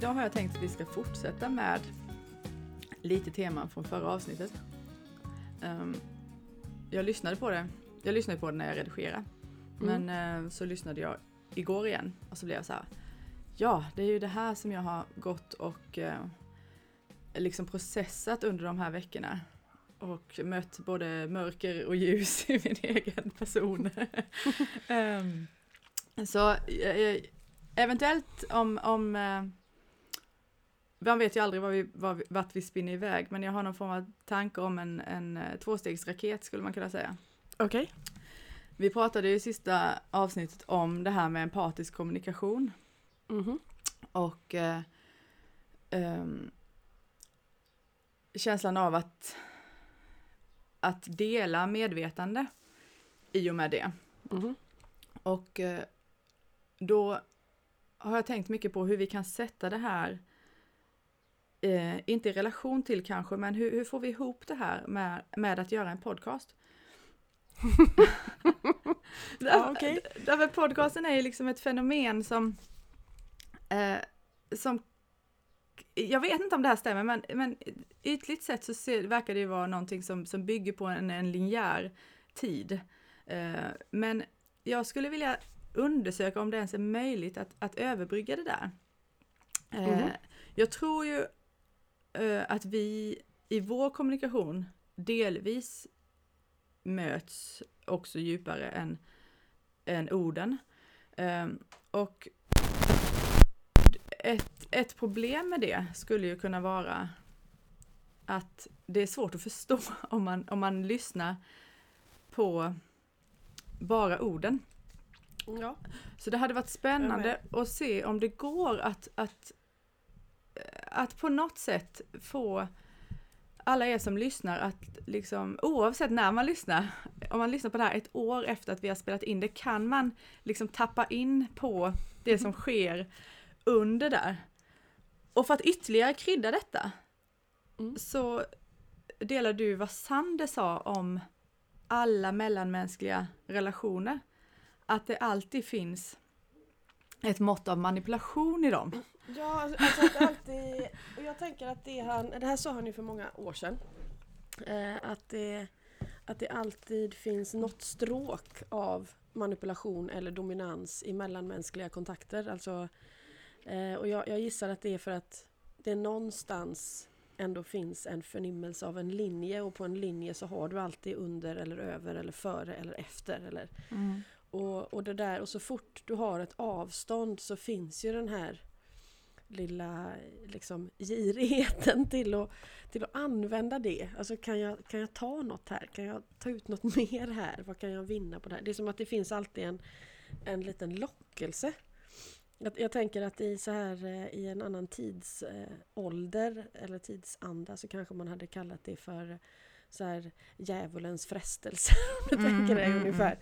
Idag har jag tänkt att vi ska fortsätta med lite teman från förra avsnittet. Um, jag lyssnade på det. Jag lyssnade på det när jag redigerade. Mm. Men uh, så lyssnade jag igår igen och så blev jag så här. Ja, det är ju det här som jag har gått och uh, liksom processat under de här veckorna. Och mött både mörker och ljus i min egen person. um, så uh, eventuellt om, om man vet ju aldrig vad vi, vad, vart vi spinner iväg, men jag har någon form av tanke om en, en eh, tvåstegsraket skulle man kunna säga. Okej. Okay. Vi pratade i sista avsnittet om det här med empatisk kommunikation. Mm -hmm. Och eh, eh, känslan av att, att dela medvetande i och med det. Mm -hmm. Och eh, då har jag tänkt mycket på hur vi kan sätta det här eh, inte i relation till kanske, men hur, hur, får vi ihop det här med, med att göra en podcast? ja, okay. Därför podcasten är ju liksom ett fenomen som, eh, som jag vet inte om det här stämmer, men, men ytligt sett så ser, verkar det ju vara någonting som, som bygger på en, en linjär tid. Eh, men jag skulle vilja undersöka om det ens är möjligt att, att överbrygga det där. Eh, mm -hmm. Jag tror ju att vi i vår kommunikation delvis möts också djupare än, än orden. Um, och ett, ett problem med det skulle ju kunna vara att det är svårt att förstå om man, om man lyssnar på bara orden. Ja. Så det hade varit spännande att se om det går att, att att på något sätt få alla er som lyssnar att liksom oavsett när man lyssnar, om man lyssnar på det här ett år efter att vi har spelat in det, kan man liksom tappa in på det som sker under där. Och för att ytterligare krydda detta mm. så delar du vad Sander sa om alla mellanmänskliga relationer. Att det alltid finns ett mått av manipulation i dem. Ja, alltså, alltså att alltid, och jag tänker att det han, det här sa han ju för många år sedan. Eh, att, det, att det alltid finns något stråk av manipulation eller dominans i mellanmänskliga kontakter. Alltså, eh, och jag, jag gissar att det är för att det någonstans ändå finns en förnimmelse av en linje och på en linje så har du alltid under eller över eller före eller efter. Eller, mm. Och, och det där och så fort du har ett avstånd så finns ju den här lilla liksom, girigheten till att, till att använda det. Alltså kan jag, kan jag ta något här? Kan jag ta ut något mer här? Vad kan jag vinna på det här? Det är som att det finns alltid en, en liten lockelse. Jag, jag tänker att i, så här, eh, i en annan tidsålder eh, eller tidsanda så kanske man hade kallat det för så här, djävulens frestelse. Om du mm, tänker dig mm, ungefär. Mm.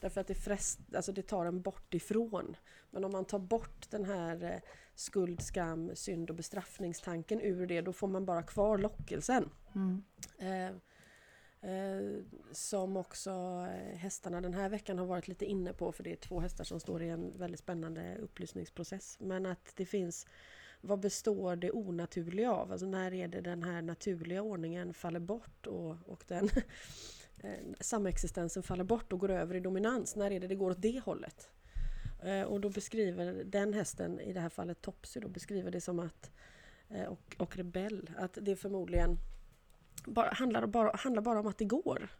Därför att det, frest, alltså det tar en bort ifrån. Men om man tar bort den här eh, skuld, skam, synd och bestraffningstanken ur det, då får man bara kvar lockelsen. Mm. Eh, eh, som också eh, hästarna den här veckan har varit lite inne på, för det är två hästar som står i en väldigt spännande upplysningsprocess. Men att det finns vad består det onaturliga av? Alltså när är det den här naturliga ordningen faller bort och, och den Eh, samexistensen faller bort och går över i dominans? När är det det går åt det hållet? Eh, och då beskriver den hästen, i det här fallet Topsy, då beskriver det som att eh, och, och rebell, att det förmodligen bara, handlar, bara, handlar bara om att det går.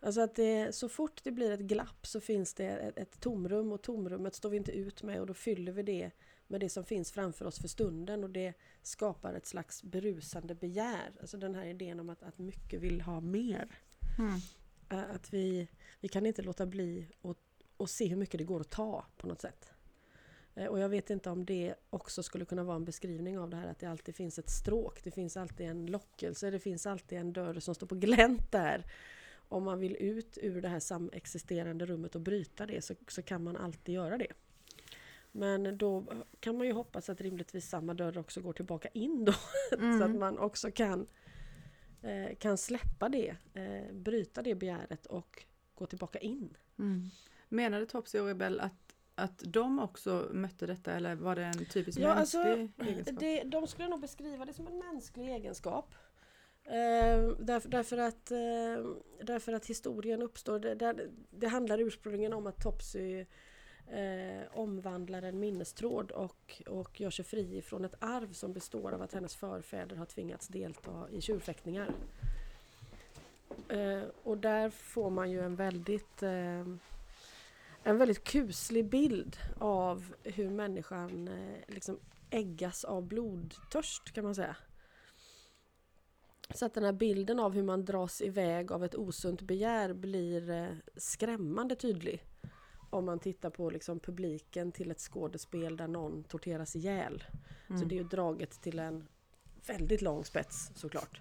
Alltså att det, så fort det blir ett glapp så finns det ett, ett, tomrum och tomrummet står vi inte ut med och då fyller vi det med det som finns framför oss för stunden och det skapar ett slags berusande begär. Alltså den här idén om att, att mycket vill ha mer. Mm. Att vi, vi kan inte låta bli att och se hur mycket det går att ta på något sätt. Eh, och jag vet inte om det också skulle kunna vara en beskrivning av det här att det alltid finns ett stråk, det finns alltid en lockelse, det finns alltid en dörr som står på glänt där. Om man vill ut ur det här samexisterande rummet och bryta det så, så kan man alltid göra det. Men då kan man ju hoppas att rimligtvis samma dörr också går tillbaka in då. Mm. så att man också kan, eh, kan släppa det, eh, bryta det begäret och gå tillbaka in. Mm. Menade Topsy och Rebell att, att de också mötte detta eller var det en typisk Ja, mänsklig alltså, egenskap? Det, de skulle nog beskriva det som en mänsklig egenskap. Eh, därför, därför, att, eh, därför att historien uppstår, det, det, det handlar ursprungligen om att Topsy eh, omvandlar en minnestråd och, och gör sig fri från ett arv som består av att hennes förfäder har tvingats delta i tjurfäktningar. Eh, och där får man ju en väldigt eh, en väldigt kuslig bild av hur människan eh, liksom äggas av blodtörst kan man säga. Så att den här bilden av hur man dras iväg av ett osunt begär blir eh, skrämmande tydlig. Om man tittar på liksom publiken till ett skådespel där någon torteras ihjäl. Mm. Så det är ju draget till en väldigt lång spets såklart.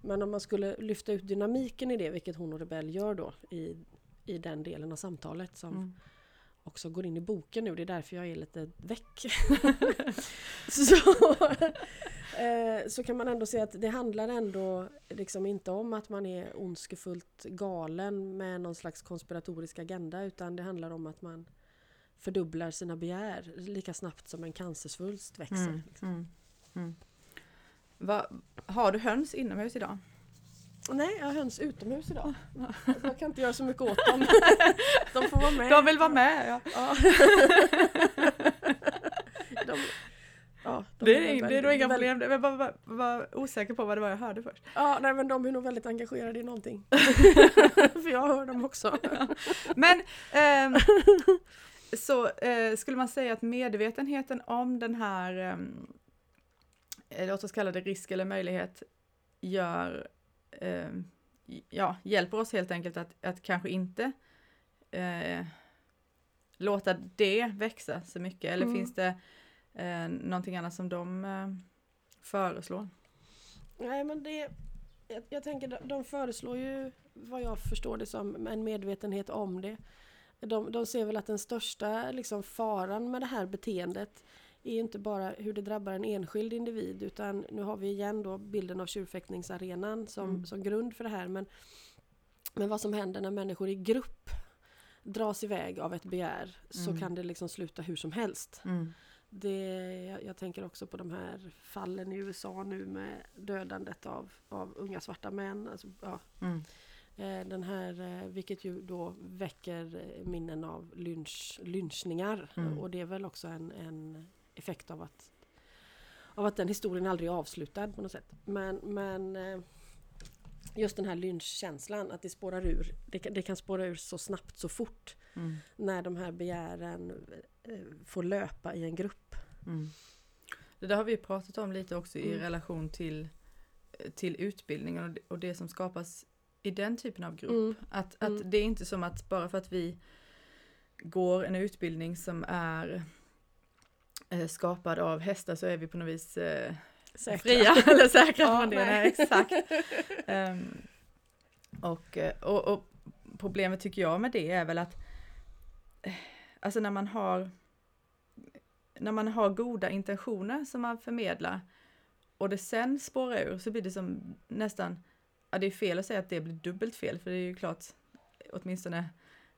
Men om man skulle lyfta ut dynamiken i det, vilket hon och Rebell gör då i, i den delen av samtalet som Mm. Också går in i boken nu, det är därför jag är lite väck. så, eh, så kan man ändå säga att det handlar ändå liksom inte om att man är ondskefullt galen med någon slags konspiratorisk agenda utan det handlar om att man fördubblar sina begär lika snabbt som en cancersvulst växer. Mm. Mm. Mm. Va, har du höns inomhus idag? Nej, jag har höns utomhus idag. Så jag kan inte göra så mycket åt dem. De får vara med. De vill vara med! Ja. Ja. de, ja, de Det, nog är, det är nog inga problem, jag var, var, var osäker på vad det var jag hörde först. Ja, nej, men de är nog väldigt engagerade i någonting. För jag hör dem också. Men ehm, så eh, skulle man säga att medvetenheten om den här, ehm, eh, låt oss kalla det risk eller möjlighet, gör, ehm, ja, hjälper oss helt enkelt att, att kanske inte eh, låta det växa så mycket. Eller Mm. finns det eh, någonting annat som de eh, föreslår? Nej, men det... Jag, jag tänker, de, de föreslår ju, vad jag förstår det som, en medvetenhet om det. De, de ser väl att den största liksom, faran med det här beteendet är inte bara hur det drabbar en enskild individ utan nu har vi igen då bilden av tjurfäktningsarenan som, Mm. som grund för det här. Men, men vad som händer när människor i grupp dras iväg av ett begär så Mm. kan det liksom sluta hur som helst. Mm. Det, jag, jag tänker också på de här fallen i USA nu med dödandet av, av unga svarta män. Alltså, ja, Mm. eh, den här, eh, vilket ju då väcker minnen av lynch, lynchningar. Mm. Och det är väl också en, en effekt av att, av att den historien aldrig är avslutad på något sätt. Men, men eh, just den här lynchkänslan, att det spårar ur. Det, kan- det kan spåra ur så snabbt, så fort. Mm. När de här begären eh, får löpa i en grupp. Mm. Det där har vi pratat om lite också i Mm. relation till, till utbildningen och det, och det som skapas i den typen av grupp. Mm. Att, att Mm. det är inte som att bara för att vi går en utbildning som är eh, skapad av hästar så är vi på något vis eh, Säkra. fria eller säkra Ja, från det. nej. Nej, exakt. Ehm, och, eh, och, och problemet tycker jag med det är väl att eh, alltså när man har när man har goda intentioner som man förmedlar och det sen spårar ur så blir det som nästan, ja det är fel att säga att det blir dubbelt fel för det är ju klart åtminstone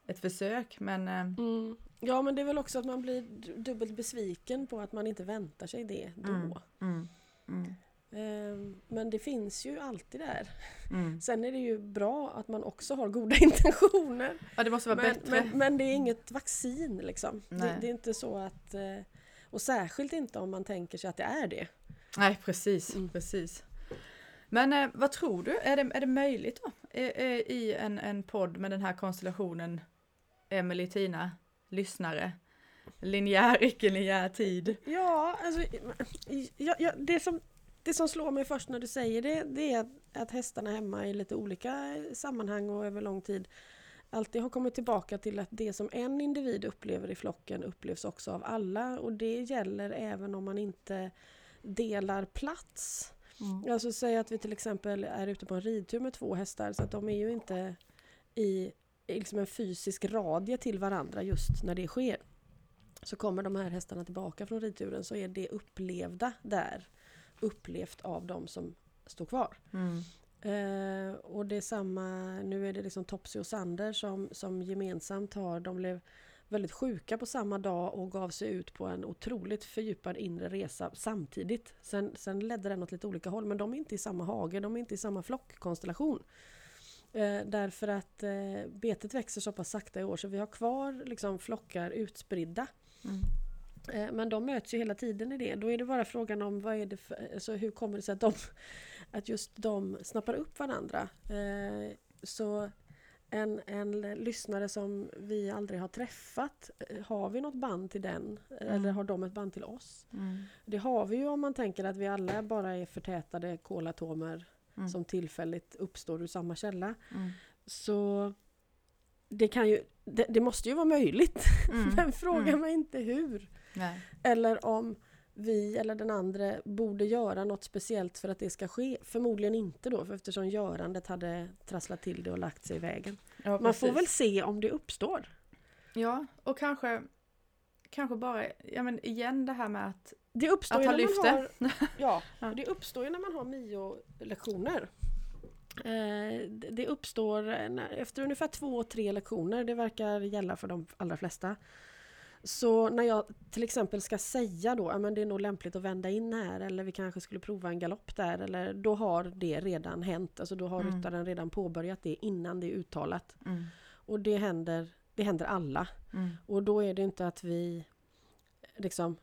ett försök men eh, Mm. Ja men det är väl också att man blir dubbelt besviken på att man inte väntar sig det då. Mm. mm, mm, Ehm, Men det finns ju alltid där. mm. Sen är det ju bra att man också har goda intentioner. Ja det måste vara Men, bättre. men, men det är inget vaccin liksom. Det, det är inte så att... eh, Och särskilt inte om man tänker sig att det är det. Nej, precis, Mm. precis. Men eh, vad tror du, är det, är det möjligt då? Eh, I en, en podd med den här konstellationen, Emelie, Tina, lyssnare, linjär, icke-linjär tid. Ja, alltså... Ja, ja, det, som, det som slår mig först när du säger det, det är att, att hästarna hemma i lite olika sammanhang och över lång tid alltid har kommit tillbaka till att det som en individ upplever i flocken upplevs också av alla och det gäller även om man inte delar plats. Alltså säg att vi till exempel är ute på en ridtur med två hästar så att de är ju inte i liksom en fysisk radie till varandra just när det sker. Så kommer de här hästarna tillbaka från ridturen så är det upplevda där upplevt av de som står kvar. Mm. Eh, och det är samma, nu är det liksom Topsy och Sander som, som gemensamt har, de blev väldigt sjuka på samma dag och gav sig ut på en otroligt fördjupad inre resa samtidigt. Sen, sen ledde den åt lite olika håll men de är inte i samma hage, de är inte i samma flockkonstellation. Eh, därför att eh, betet växer så pass sakta i år så vi har kvar liksom, flockar utspridda. Mm. Eh, men de möts ju hela tiden i det. Då är det bara frågan om vad är det för, alltså hur kommer det sig att, de, att just de snappar upp varandra. Så en, en lyssnare som vi aldrig har träffat, har vi något band till den? Mm. Eller har de ett band till oss? Mm. Det har vi ju om man tänker att vi alla bara är förtätade kolatomer Mm. som tillfälligt uppstår ur samma källa. Mm. Så det kan ju, det, det måste ju vara möjligt. Mm. Men fråga Mm. mig inte hur. Nej. Eller om vi eller den andra borde göra något speciellt för att det ska ske. Förmodligen inte då, för eftersom görandet hade trasslat till det och lagt sig i vägen. Ja, Man får väl se om det uppstår. Ja, och kanske, kanske bara, ja men igen det här med att, Det uppstår att ju ha när lyft man det. har, ja, det uppstår ju när man har Mio-lektioner. Eh, det- det uppstår när- efter ungefär två, tre lektioner, det verkar gälla för de allra flesta. Så när jag till exempel ska säga då, att det är nog lämpligt att vända in här eller vi kanske skulle prova en galopp där, eller då har det redan hänt. Alltså då har Mm. ryttaren redan påbörjat det innan det är uttalat. Mm. Och det händer, det händer alla. Mm. Och då är det inte att vi liksom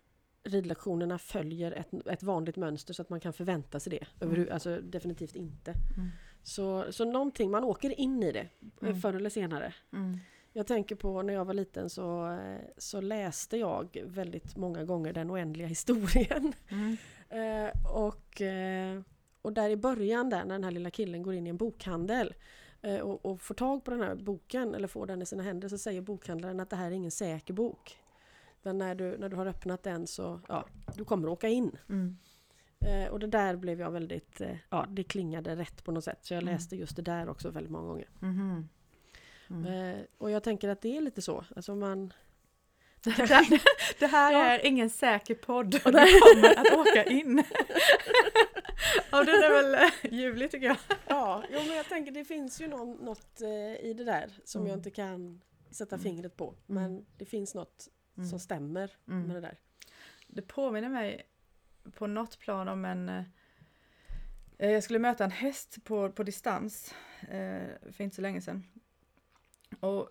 ridlektionerna följer ett, ett vanligt mönster så att man kan förvänta sig det. Överhu- alltså definitivt inte. Mm. Så, så någonting, man åker in i det eh, Mm. förr eller senare. Mm. Jag tänker på när jag var liten så, eh, så läste jag väldigt många gånger den oändliga historien. Mm. Eh, och, eh, och där i början där när den här lilla killen går in i en bokhandel och, och får tag på den här boken eller får den i sina händer så säger bokhandlaren att det här är ingen säker bok. Men när du, när du har öppnat den så ja, du kommer åka in. Mm. Eh, och det där blev jag väldigt, eh, ja det klingade rätt på något sätt. Så jag Mm. läste just det där också väldigt många gånger. Mhm. Mm. Eh, och jag tänker att det är lite så. Alltså man, Det här, det här Ja. är ingen säker podd du kommer att åka in. Ja, det är väl eh, ljuvligt tycker jag. Ja, jo, men jag tänker det finns ju någon, något eh, i det där som Mm. jag inte kan sätta Mm. fingret på. Men Mm. det finns något Mm. som stämmer Mm. med det där. Det påminner mig på något plan om en... eh, Jag skulle möta en häst på, på distans eh, för inte så länge sedan. Och,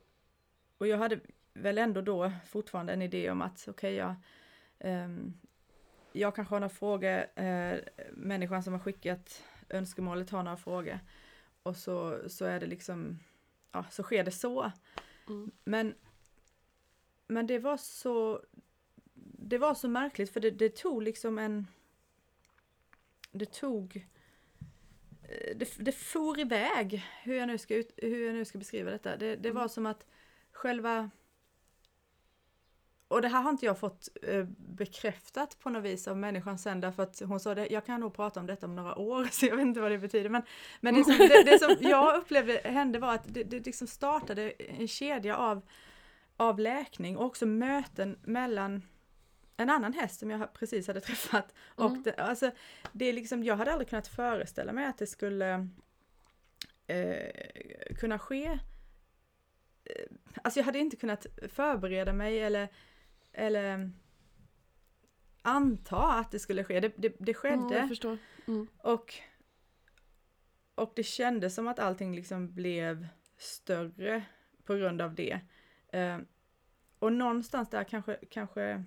och jag hade väl ändå då fortfarande en idé om att okej, jag, ehm, jag kanske har några frågor, eh, människan som har skickat önskemålet har några frågor. Och så, så är det liksom, ja, så sker det så. Mm. Men, men det var så det var så märkligt för det, det tog liksom en det tog eh, det, det for iväg hur jag nu ska, ut, hur jag nu ska beskriva detta. Det, det var Mm. som att själva och det här har inte jag fått eh, bekräftat på något vis av människan sen därför att hon sa det, jag kan nog prata om detta om några år så jag vet inte vad det betyder men, men det, som, det, det som jag upplevde hände var att det, det liksom startade en kedja av, av läkning och också möten mellan en annan häst som jag precis hade träffat och Mm. det, alltså, det är liksom, jag hade aldrig kunnat föreställa mig att det skulle eh, kunna ske eh, Alltså jag hade inte kunnat förbereda mig eller, eller anta att det skulle ske. Det, det, det Ja, skedde förstår. Mm. och, och det kändes som att allting liksom blev större på grund av det. Eh, och någonstans där kanske, kanske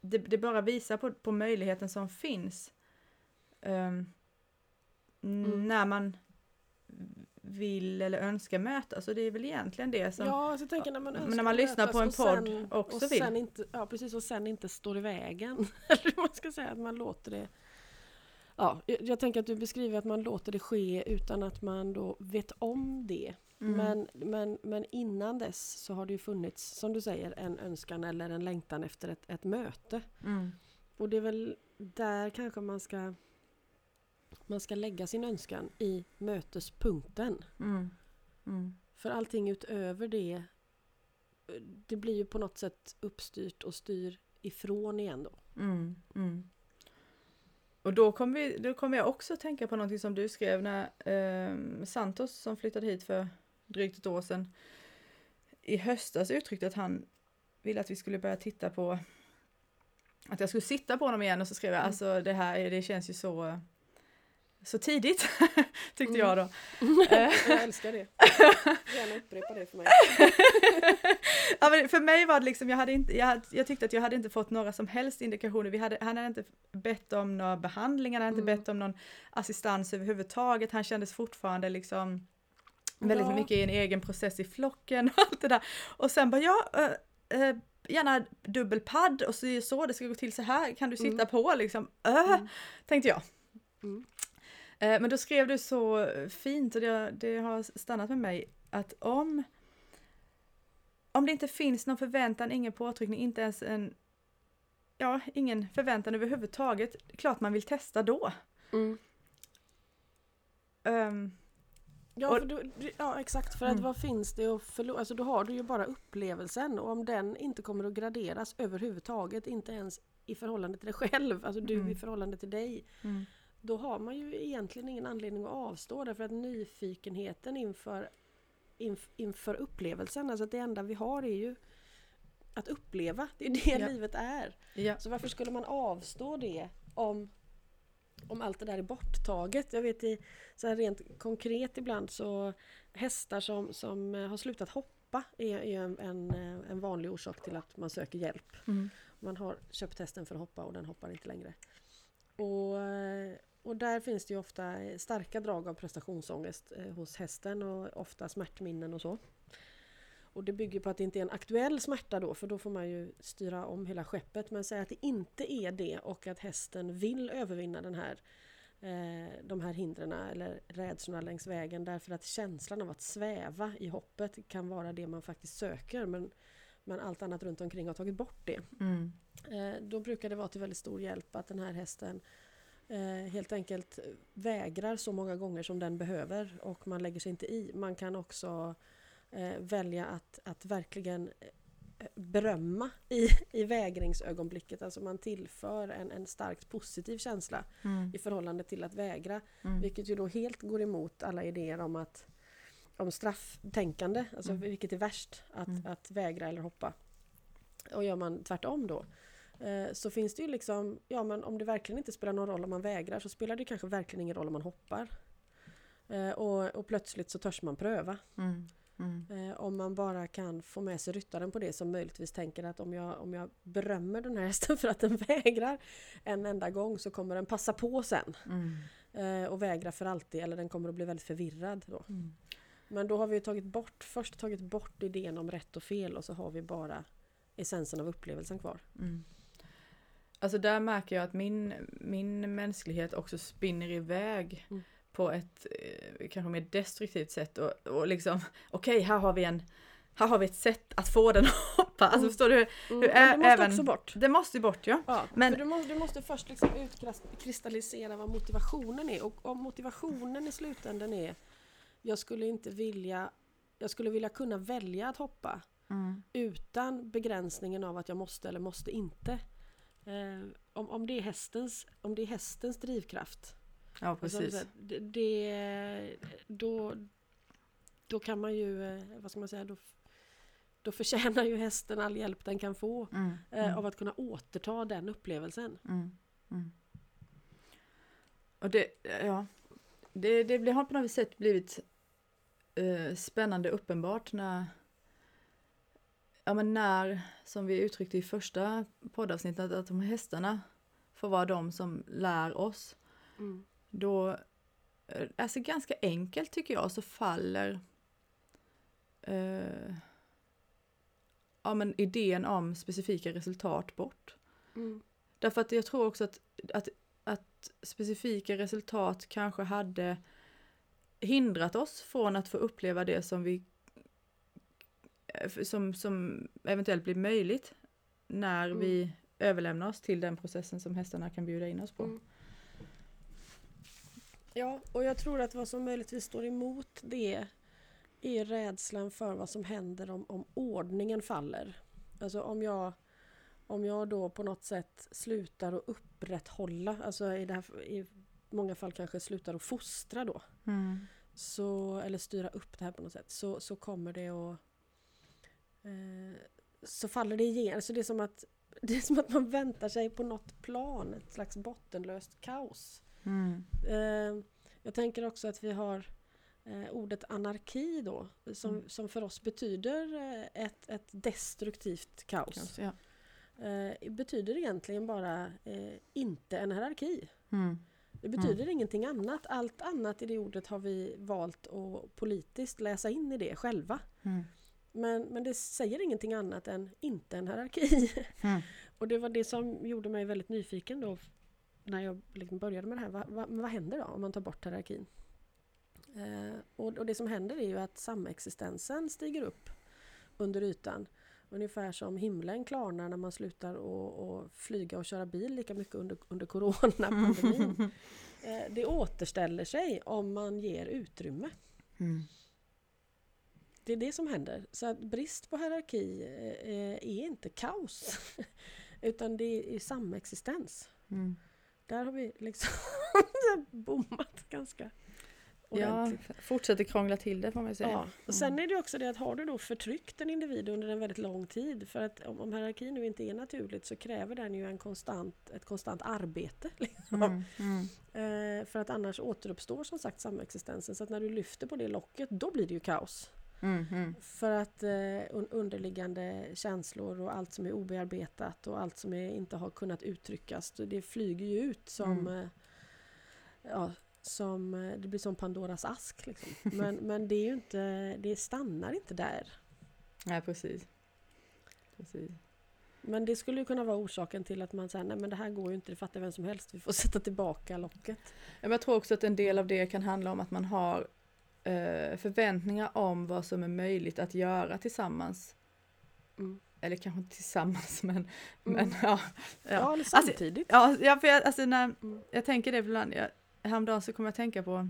det, det bara visar på, på möjligheten som finns. Eh, Mm. När man vill eller önskar mötas. Och det är väl egentligen det som... Ja, jag tänker när man Men när man lyssnar på en podd sen- också och vill. Sen inte, ja, precis. Och sen inte står i vägen. Eller hur man ska säga, att man låter det... Ja, jag, jag tänker att du beskriver att man låter det ske utan att man då vet om det. Mm. Men, men, men innan dess så har det ju funnits, som du säger, en önskan eller en längtan efter ett, ett möte. Mm. Och det är väl där kanske man ska man ska lägga sin önskan i mötespunkten. Mm. Mm. För allting utöver det det blir ju på något sätt uppstyrt och styr ifrån igen då. Mm, mm. Och då kom, vi, då kom jag också tänka på någonting som du skrev när eh, Santos som flyttade hit för drygt ett år sedan i höstas uttryckte att han ville att vi skulle börja titta på att jag skulle sitta på honom igen och så skrev jag Mm. alltså det här det känns ju så så tidigt tyckte Mm. jag då. jag älskar det. Gärna upprepa det för mig. ja, men för mig var det liksom, jag, hade inte, jag, hade, jag tyckte att jag hade inte fått några som helst indikationer. Vi hade, han hade inte bett om några behandlingar, han hade inte Mm. bett om någon assistans överhuvudtaget. Han kändes fortfarande liksom väldigt Ja. mycket i en egen process i flocken och allt det där. Och sen bara, ja, äh, äh, gärna dubbelpadd och så, så, det ska gå till så här, kan du sitta Mm. på liksom? Äh, Mm. tänkte jag. Mm. Eh, Men då skrev du så fint och det, det har stannat med mig att om om det inte finns någon förväntan, ingen påtryckning, inte ens en ja, ingen förväntan överhuvudtaget, klart man vill testa då. Mm. Ehm, Ja, Och- du- ja exakt, för att Mm. vad finns det att förlora? Alltså då har du ju bara upplevelsen och om den inte kommer att graderas överhuvudtaget, inte ens i förhållande till dig själv, alltså du Mm. i förhållande till dig, mm, då har man ju egentligen ingen anledning att avstå därför att nyfikenheten inför, inf, inför upplevelsen, alltså att det enda vi har är ju att uppleva, det är det Ja. livet är. ja. Så varför skulle man avstå det om, om allt det där är borttaget? Jag vet i, så rent konkret ibland så hästar som, som eh, har slutat hoppa är, är en, en, eh, en vanlig orsak till att man söker hjälp. Mm, Man har köpt hästen för att hoppa och den hoppar inte längre. Och, eh, och där finns det ju ofta starka drag av prestationsångest hos hästen och ofta smärtminnen och så. Och det bygger på att det inte är en aktuell smärta då för då får man ju styra om hela skeppet. Men säg att det inte är det och att hästen vill övervinna den här, eh, de här hindren eller rädslorna längs vägen därför att känslan av att sväva i hoppet kan vara det man faktiskt söker men, men allt annat runt omkring har tagit bort det. mm, Eh, då brukar det vara till väldigt stor hjälp att den här hästen eh, helt enkelt vägrar så många gånger som den behöver och man lägger sig inte i. Man kan också eh, välja att, att verkligen eh, berömma i, i vägringsögonblicket. Alltså man tillför en, en starkt positiv känsla mm, i förhållande till att vägra. mm, Vilket ju då helt går emot alla idéer om att om strafftänkande, alltså Mm. vilket är värst, att, Mm. att vägra eller hoppa. Och gör man tvärtom då eh, så finns det ju liksom, ja men om det verkligen inte spelar någon roll om man vägrar så spelar det kanske verkligen ingen roll om man hoppar. Eh, och, och plötsligt så törs man pröva. mm, mm, Eh, om man bara kan få med sig ryttaren på det som möjligtvis tänker att om jag, om jag berömmer den här hästen för att den vägrar en enda gång så kommer den passa på sen mm, eh, och vägra för alltid eller den kommer att bli väldigt förvirrad då. mm. Men då har vi tagit bort, först tagit bort idén om rätt och fel och så har vi bara essensen av upplevelsen kvar. Mm. Alltså där märker jag att min, min mänsklighet också spinner iväg Mm. På ett eh, kanske mer destruktivt sätt och, och liksom okej här har vi en här har vi ett sätt att få den att hoppa. Alltså Mm. förstår du? Mm, Hur är- det måste även- också bort. Det måste ju bort ja. Ja, Men- du, måste, du måste först liksom utkristallisera vad motivationen är och om motivationen i slutändan är jag skulle inte vilja jag skulle vilja kunna välja att hoppa Mm. utan begränsningen av att jag måste eller måste inte. Eh, om, om, det är hästens, om det är hästens drivkraft Ja precis. det, det, då, då kan man ju, eh, vad ska man säga, då, då förtjänar ju hästen all hjälp den kan få Mm. eh, Mm. av att kunna återta den upplevelsen. Mm. Mm. Och det, ja, det, det blir- har på något sätt blivit eh, spännande uppenbart när, ja men när, som vi uttryckte i första poddavsnittet, att, de hästarna får vara de som lär oss, Mm. Då, eh, alltså ganska enkelt tycker jag, så faller eh, ja men idén om specifika resultat bort. Mm. Därför att jag tror också att, att, att specifika resultat kanske hade hindrat oss från att få uppleva det som vi eh, som, som eventuellt blir möjligt när Mm. vi överlämnar oss till den processen som hästarna kan bjuda in oss på. Mm. Ja, och jag tror att vad som möjligtvis står emot det är rädslan för vad som händer om, om ordningen faller. Alltså om jag, om jag då på något sätt slutar att upprätthålla, alltså i, här, i många fall kanske slutar att fostra då, Mm. så, eller styra upp det här på något sätt, så, så kommer det att eh, så faller det igen. Så det är som att det är som att man väntar sig på något plan, ett slags bottenlöst kaos. Mm. Eh, jag tänker också att vi har eh, ordet anarki då, som, Mm. som för oss betyder eh, ett, ett destruktivt kaos. Kaos, ja. Eh, betyder egentligen bara inte en hierarki. Mm. Det betyder ingenting annat. Allt annat i det ordet har vi valt att politiskt läsa in i det själva. Mm. Men, men det säger ingenting annat än inte en hierarki. Mm. Och det var det som gjorde mig väldigt nyfiken då när jag liksom började med det här. Va, va, men vad händer då om man tar bort hierarkin? Eh, och, och det som händer är ju att samexistensen stiger upp under ytan. Ungefär som himlen klarnar när man slutar att att flyga och köra bil lika mycket under, under coronapandemin. Eh, det återställer sig om man ger utrymme. Mm. Det är det som händer. Så att brist på hierarki eh, är inte kaos. Utan det är samexistens. Mm. Där har vi liksom bommat ganska Ja, ordentligt. fortsätter krångla till det får man säga. Ja. Och sen är det också det att har du då förtryckt en individ under en väldigt lång tid för att om, om hierarkin nu inte är naturligt så kräver den ju en konstant, ett konstant arbete. Liksom. Mm. Mm. Eh, för att annars återuppstår som sagt samexistensen. Så att när du lyfter på det locket då blir det ju kaos. Mm. Mm. För att eh, un- underliggande känslor och allt som är obearbetat och allt som är, inte har kunnat uttryckas, det flyger ju ut som... Mm. Eh, ja, som eh, det blir som Pandoras ask. Liksom. Men, men det är ju inte, det stannar inte där. Nej, precis. precis. Men det skulle ju kunna vara orsaken till att man säger nej men det här går ju inte, det fattar vem som helst, vi får sätta tillbaka locket. Jag tror också att en del av det kan handla om att man har förväntningar om vad som är möjligt att göra tillsammans. Mm. Eller kanske inte tillsammans men, Mm. men ja. Ja, ja. eller samtidigt. Ja, ja för jag, alltså när, Mm. jag tänker det ibland, jag, häromdagen så kommer jag att tänka på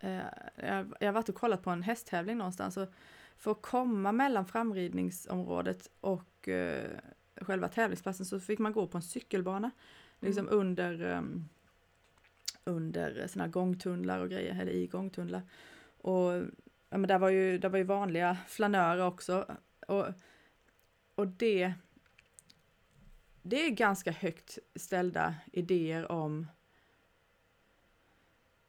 eh, jag, jag har varit och kollat på en hästtävling någonstans och för att komma mellan framridningsområdet och eh, själva tävlingsplatsen så fick man gå på en cykelbana. Liksom Mm. under, um, under såna här gångtunnlar och grejer, eller i gångtunnlar. Och ja, men där var ju, där var ju vanliga flanörer också. Och, och det, det är ganska högt ställda idéer om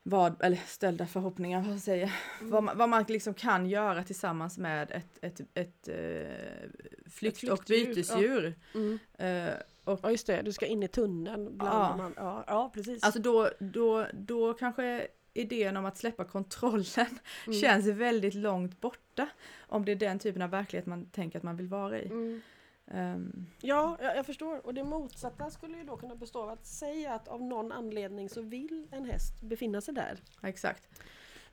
vad, eller ställda förhoppningar, vad säger Mm. vad man, vad man liksom kan göra tillsammans med ett, ett, ett, eh, flykt och flyktdjur, bytesdjur. Mm. Eh, och Ja just det, du ska in i tunneln. Bland Ja. Man, ja, ja precis. Alltså då, då, då kanske idén om att släppa kontrollen Mm. känns väldigt långt borta. Om det är den typen av verklighet man tänker att man vill vara i. Mm. Ehm, Ja, jag, jag förstår. Och det motsatta skulle ju då kunna bestå av att säga att av någon anledning så vill en häst befinna sig där. exakt.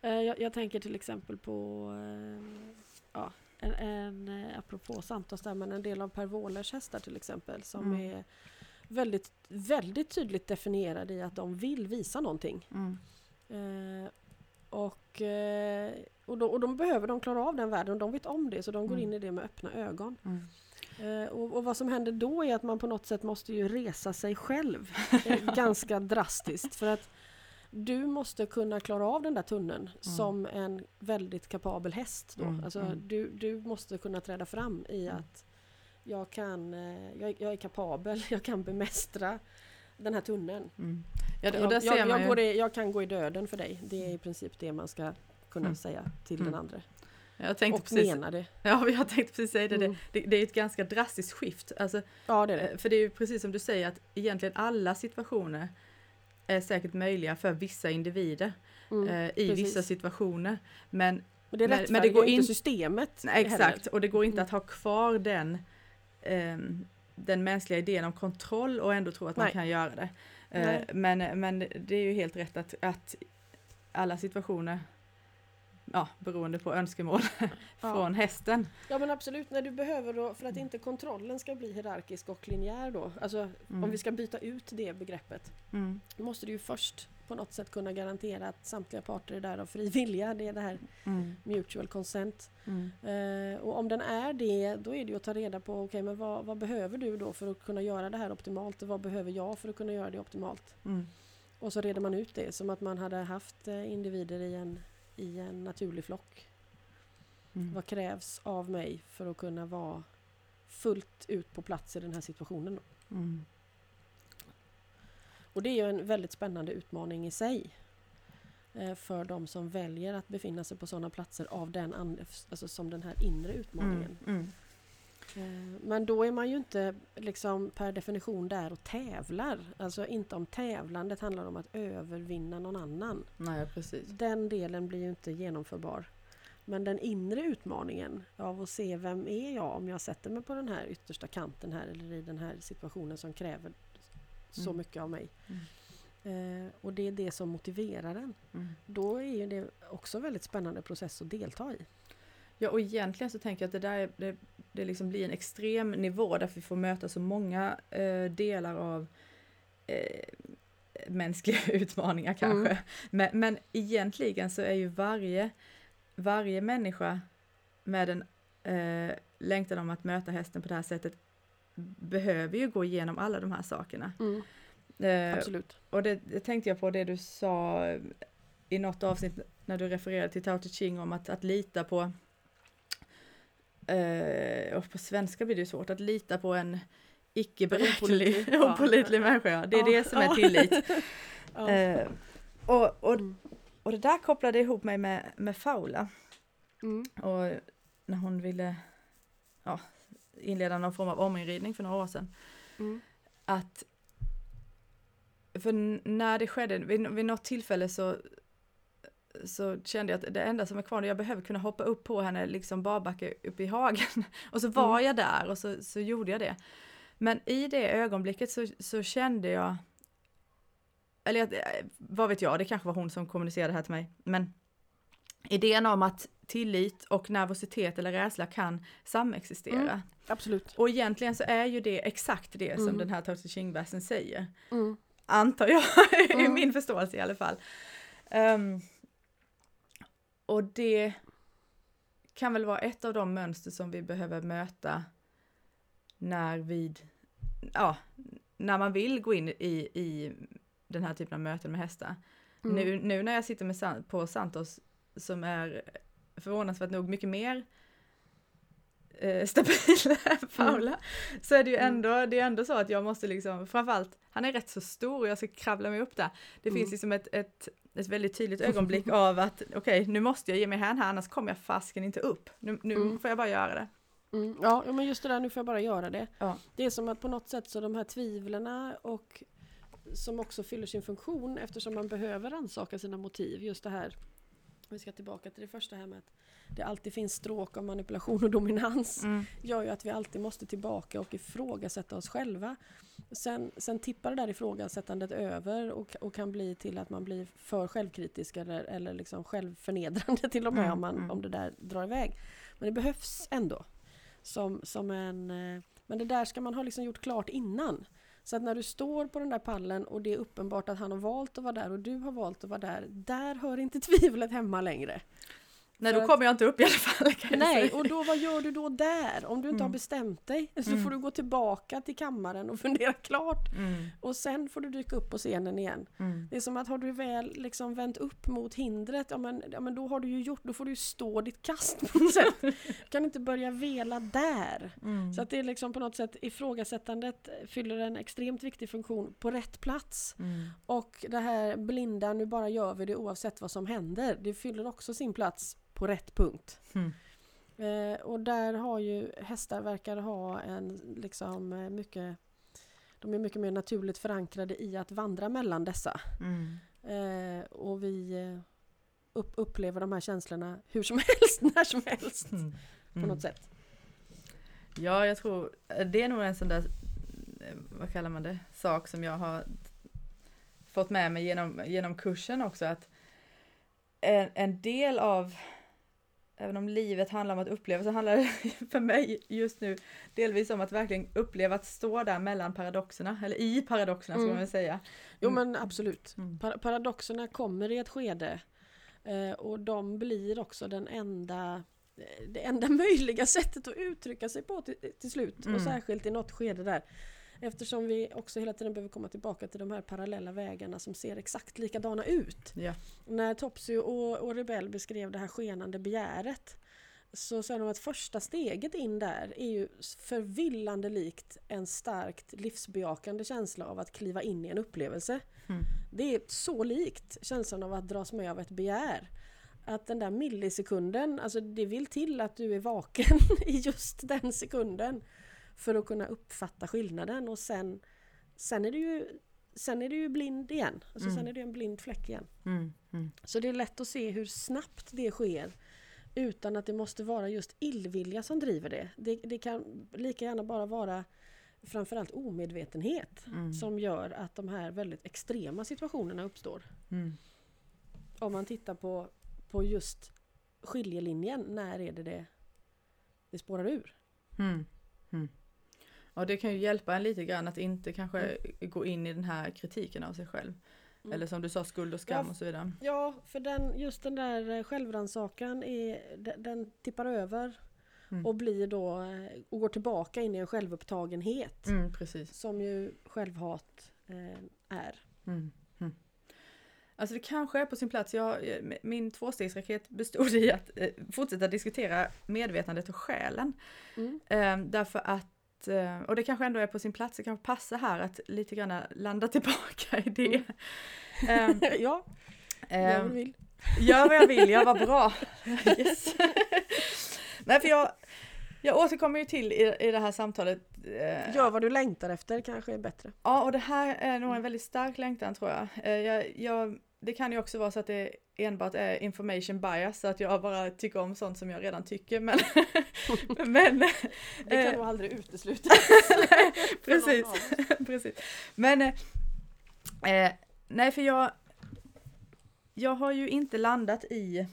Eh, jag, jag tänker till exempel på, eh, ja, en, en, eh, apropå samtalsstämman, en del av Per Wåhlers hästar till exempel som Mm. är väldigt, väldigt tydligt definierade i att de vill visa någonting. Mm. Eh, och, eh, och, då, och de behöver de klara av den världen och de vet om det så de går Mm. in i det med öppna ögon. Mm. Eh, och, och vad som händer då är att man på något sätt måste ju resa sig själv eh, ganska drastiskt för att du måste kunna klara av den där tunneln som en väldigt kapabel häst. Då. Mm, Alltså, mm. du, du måste kunna träda fram i Mm. att jag, kan, eh, jag, är- jag är kapabel, jag kan bemästra den här tunneln. Mm. Ja, det- och Jag, där ser jag, man jag, ju, går i, jag kan gå i döden för dig. Det är i princip det man ska kunna Mm. säga till Mm. den andra. jag tänkte Och precis, mena det. ja, jag tänkte precis säga det, Mm. det, det, det är ett ganska drastiskt skift. Alltså, Ja, det är det. eh, för det är ju precis som du säger att egentligen alla situationer är säkert möjliga för vissa individer Mm. eh, i precis. vissa situationer. Men Men det men- men det går in- inte systemet. Nej, heller. exakt, och det går inte Mm. att ha kvar den, ehm, den mänskliga idén om kontroll och ändå tro att man Nej. kan göra det. Eh, men, men det är ju helt rätt att, att alla situationer, ja, beroende på önskemål från hästen. Ja men absolut, när du behöver då, för att inte kontrollen ska bli hierarkisk och linjär då, alltså Mm. om vi ska byta ut det begreppet, Mm. då måste du ju först på något sätt kunna garantera att samtliga parter är där av fri vilja, det är det här Mm. mutual consent. Mm. Eh, och om den är det, då är det ju att ta reda på, okej men vad, vad behöver du då för att kunna göra det här optimalt och vad behöver jag för att kunna göra det optimalt? Mm. Och så reder man ut det som att man hade haft eh, individer i en, i en naturlig flock. Mm. Vad krävs av mig för att kunna vara fullt ut på plats i den här situationen? Mm. Och det är ju en väldigt spännande utmaning i sig. eh, För de som väljer att befinna sig på sådana platser av den, alltså som den här inre utmaningen. Mm. Eh, Men då är man ju inte liksom per definition där och tävlar. Alltså inte om tävlandet handlar om att övervinna någon annan. Nej, precis. Den delen blir ju inte genomförbar. Men den inre utmaningen av att se vem är jag om jag sätter mig på den här yttersta kanten här eller i den här situationen som kräver så Mm. mycket av mig. Mm. Eh, och det är det som motiverar den. Mm. Då är ju det också väldigt spännande process att delta i. Ja, och egentligen så tänker jag att det där är, det, det liksom blir en extrem nivå där vi får möta så många eh, delar av eh, mänskliga utmaningar kanske. Mm. Men, men egentligen så är ju varje, varje människa med en eh, längtan om att möta hästen på det här sättet behöver ju gå igenom alla de här sakerna. Eh, Absolut. och det, det tänkte jag på det du sa i något avsnitt när du refererade till Tao Te Ching om att, att lita på eh, och på svenska blir det svårt, att lita på en icke beräknelig, ja. opålitlig människa. ja. Det är Ja, det som är tillit. Eh, och, och, och det där kopplade ihop mig med, med Faula. Mm. Och när hon ville ja, inleda någon form av ominridning för några år sedan. Mm. Att för när det skedde, vid, vid något tillfälle så så kände jag att det enda som är kvar, jag behöver kunna hoppa upp på henne, liksom barbacka upp i hagen. Och så var Mm. jag där och så, så gjorde jag det. Men i det ögonblicket så, så kände jag, eller vad vet jag, det kanske var hon som kommunicerade det här till mig, men idén om att tillit och nervositet eller rädsla kan samexistera. Mm. Absolut. Och egentligen så är ju det exakt det som Mm. den här Tao Te Ching-versen säger. Mm. Antar jag, i Mm. min förståelse i alla fall. Ehm, och det kan väl vara ett av de mönster som vi behöver möta när vid, ja, när man vill gå in i, i den här typen av möten med hästar. Mm. Nu, nu när jag sitter med, på Santos som är förvånansvärt nog mycket mer eh, stabil än Paula, så är det ju Mm. ändå, det är ändå så att jag måste liksom, framförallt, han är rätt så stor och jag ska kravla mig upp där. Det Mm. finns liksom ett, ett, ett väldigt tydligt ögonblick av att okej, nu måste jag ge mig hän här, annars kommer jag fasken inte upp. Nu, nu Mm. får jag bara göra det. Mm. Ja, men just det där, nu får jag bara göra det. Ja. Det är som att på något sätt så de här tvivlarna och som också fyller sin funktion eftersom man behöver rannsaka sina motiv. Just det här, vi ska tillbaka till det första här med att det alltid finns stråk av manipulation och dominans. Mm. gör ju att vi alltid måste tillbaka och ifrågasätta oss själva. Sen, sen tippar det där ifrågasättandet över och, och kan bli till att man blir för självkritisk eller, eller liksom självförnedrande till och med Mm, om, man, mm. om det där drar iväg. Men det behövs ändå. Som, som en, eh, men det där ska man ha liksom gjort klart innan. Så att när du står på den där pallen och det är uppenbart att han har valt att vara där och du har valt att vara där, där hör inte tvivlet hemma längre. Nej, då kommer jag inte upp i alla fall. Nej, och då vad gör du då där? Om du inte har Mm. bestämt dig så Mm. får du gå tillbaka till kammaren och fundera klart. Mm. Och sen får du dyka upp på scenen igen. Mm. Det är som att har du väl liksom vänt upp mot hindret, ja men, ja men då har du ju gjort, då får du ju stå ditt kast på något sätt. Du kan inte börja vela där. Mm. Så att det är liksom på något sätt ifrågasättandet fyller en extremt viktig funktion på rätt plats. Mm. Och det här blinda, nu bara gör vi det oavsett vad som händer, det fyller också sin plats på rätt punkt. Mm. Eh, och där har ju hästar verkar ha en liksom eh, mycket de är mycket mer naturligt förankrade i att vandra mellan dessa. Mm. Eh, och vi eh, upp, upplever de här känslorna hur som helst, när som helst. Mm. På Mm. något sätt. Ja, jag tror det är nog en sån där, eh, vad kallar man det, sak som jag har fått med mig genom, genom kursen också att en, en del av, även om livet handlar om att uppleva så handlar det för mig just nu delvis om att verkligen uppleva att stå där mellan paradoxerna, eller i paradoxerna ska Mm. man väl säga. Jo Mm. men absolut. Mm. Par- paradoxerna kommer i ett skede eh, och de blir också den enda eh, det enda möjliga sättet att uttrycka sig på till, till slut. Mm. Och särskilt i något skede där. Eftersom vi också hela tiden behöver komma tillbaka till de här parallella vägarna som ser exakt likadana ut. Ja. När Topsy och, och Rebell beskrev det här skenande begäret så säger de att första steget in där är ju förvillande likt en starkt livsbejakande känsla av att kliva in i en upplevelse. Mm. Det är så likt känslan av att dras med av ett begär. Att den där millisekunden, alltså det vill till att du är vaken i just den sekunden. För att kunna uppfatta skillnaden och sen, sen, är, du ju, sen är du ju blind igen. Alltså Mm. Sen är det en blind fläck igen. Mm. Mm. Så det är lätt att se hur snabbt det sker utan att det måste vara just illvilja som driver det. Det, det kan lika gärna bara vara framförallt omedvetenhet Mm. som gör att de här väldigt extrema situationerna uppstår. Mm. Om man tittar på, på just skiljelinjen, när är det det, det spårar ur? Mm. Mm. Och det kan ju hjälpa en lite grann att inte kanske gå in i den här kritiken av sig själv. Mm. Eller som du sa, skuld och skam Ja, och så vidare. Ja, för den, just den där eh, självrannsakan är, den, den tippar över Mm. och blir då eh, och går tillbaka in i en självupptagenhet. Mm. Som ju självhat eh, är. Mm. Mm. Alltså det kanske är på sin plats, jag, min tvåstegsraket bestod i att eh, fortsätta diskutera medvetandet och själen. Mm. Eh, därför att, eh, och det kanske ändå är på sin plats, det kanske passar här att lite grann landa tillbaka i det. Mm. Eh, ja, eh, jag vill. Gör vad jag vill, ja vad bra. Yes. Nej för jag, jag återkommer ju till i, i det här samtalet. eh, Gör vad du längtar efter kanske är bättre. Ja och det här är nog en väldigt stark längtan tror jag. Eh, jag, jag. Det kan ju också vara så att det enbart är information bias, så att jag bara tycker om sånt som jag redan tycker. Men, men Det kan eh, nog aldrig uteslutas. precis, precis. Men eh, eh, nej för jag, jag har ju inte landat i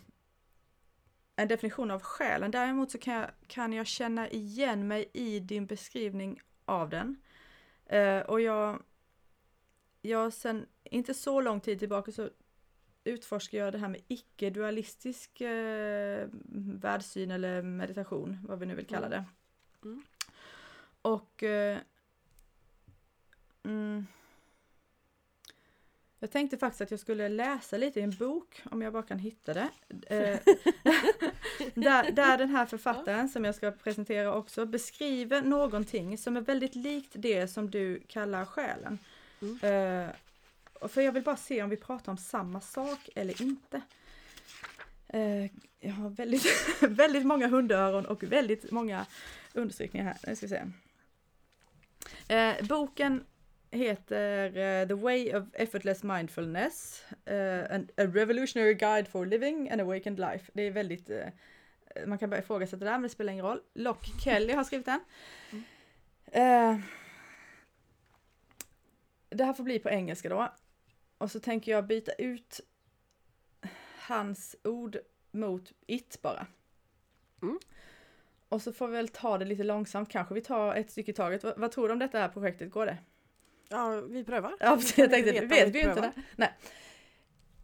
en definition av själen. Däremot så kan jag, kan jag känna igen mig i din beskrivning av den. Eh, och jag, jag sen inte så lång tid tillbaka så utforskar jag det här med icke-dualistisk eh, världssyn eller meditation, vad vi nu vill kalla det. Mm. Och eh, mm, jag tänkte faktiskt att jag skulle läsa lite i en bok, om jag bara kan hitta det. Eh, där, där den här författaren, som jag ska presentera också, beskriver någonting som är väldigt likt det som du kallar själen. Mm. För jag vill bara se om vi pratar om samma sak eller inte. Eh, jag har väldigt, väldigt många hundöron och väldigt många understrykningar här. Nu ska vi se. Eh, boken heter eh, The Way of Effortless Mindfulness, A Revolutionary Guide for Living an Awakened Life. Det är väldigt, man kan börja ifrågasätta det där men det spelar ingen roll. Lock Kelly har skrivit den. Eh, det här får bli på engelska då. Och så tänker jag byta ut hans ord mot it bara. Mm. Och så får vi väl ta det lite långsamt, kanske vi tar ett stycke i taget. Vad, vad tror du om detta här projektet? Går det? Ja, vi prövar. Ja, precis, jag tänkte, vet om vi ju inte. Det. Nej.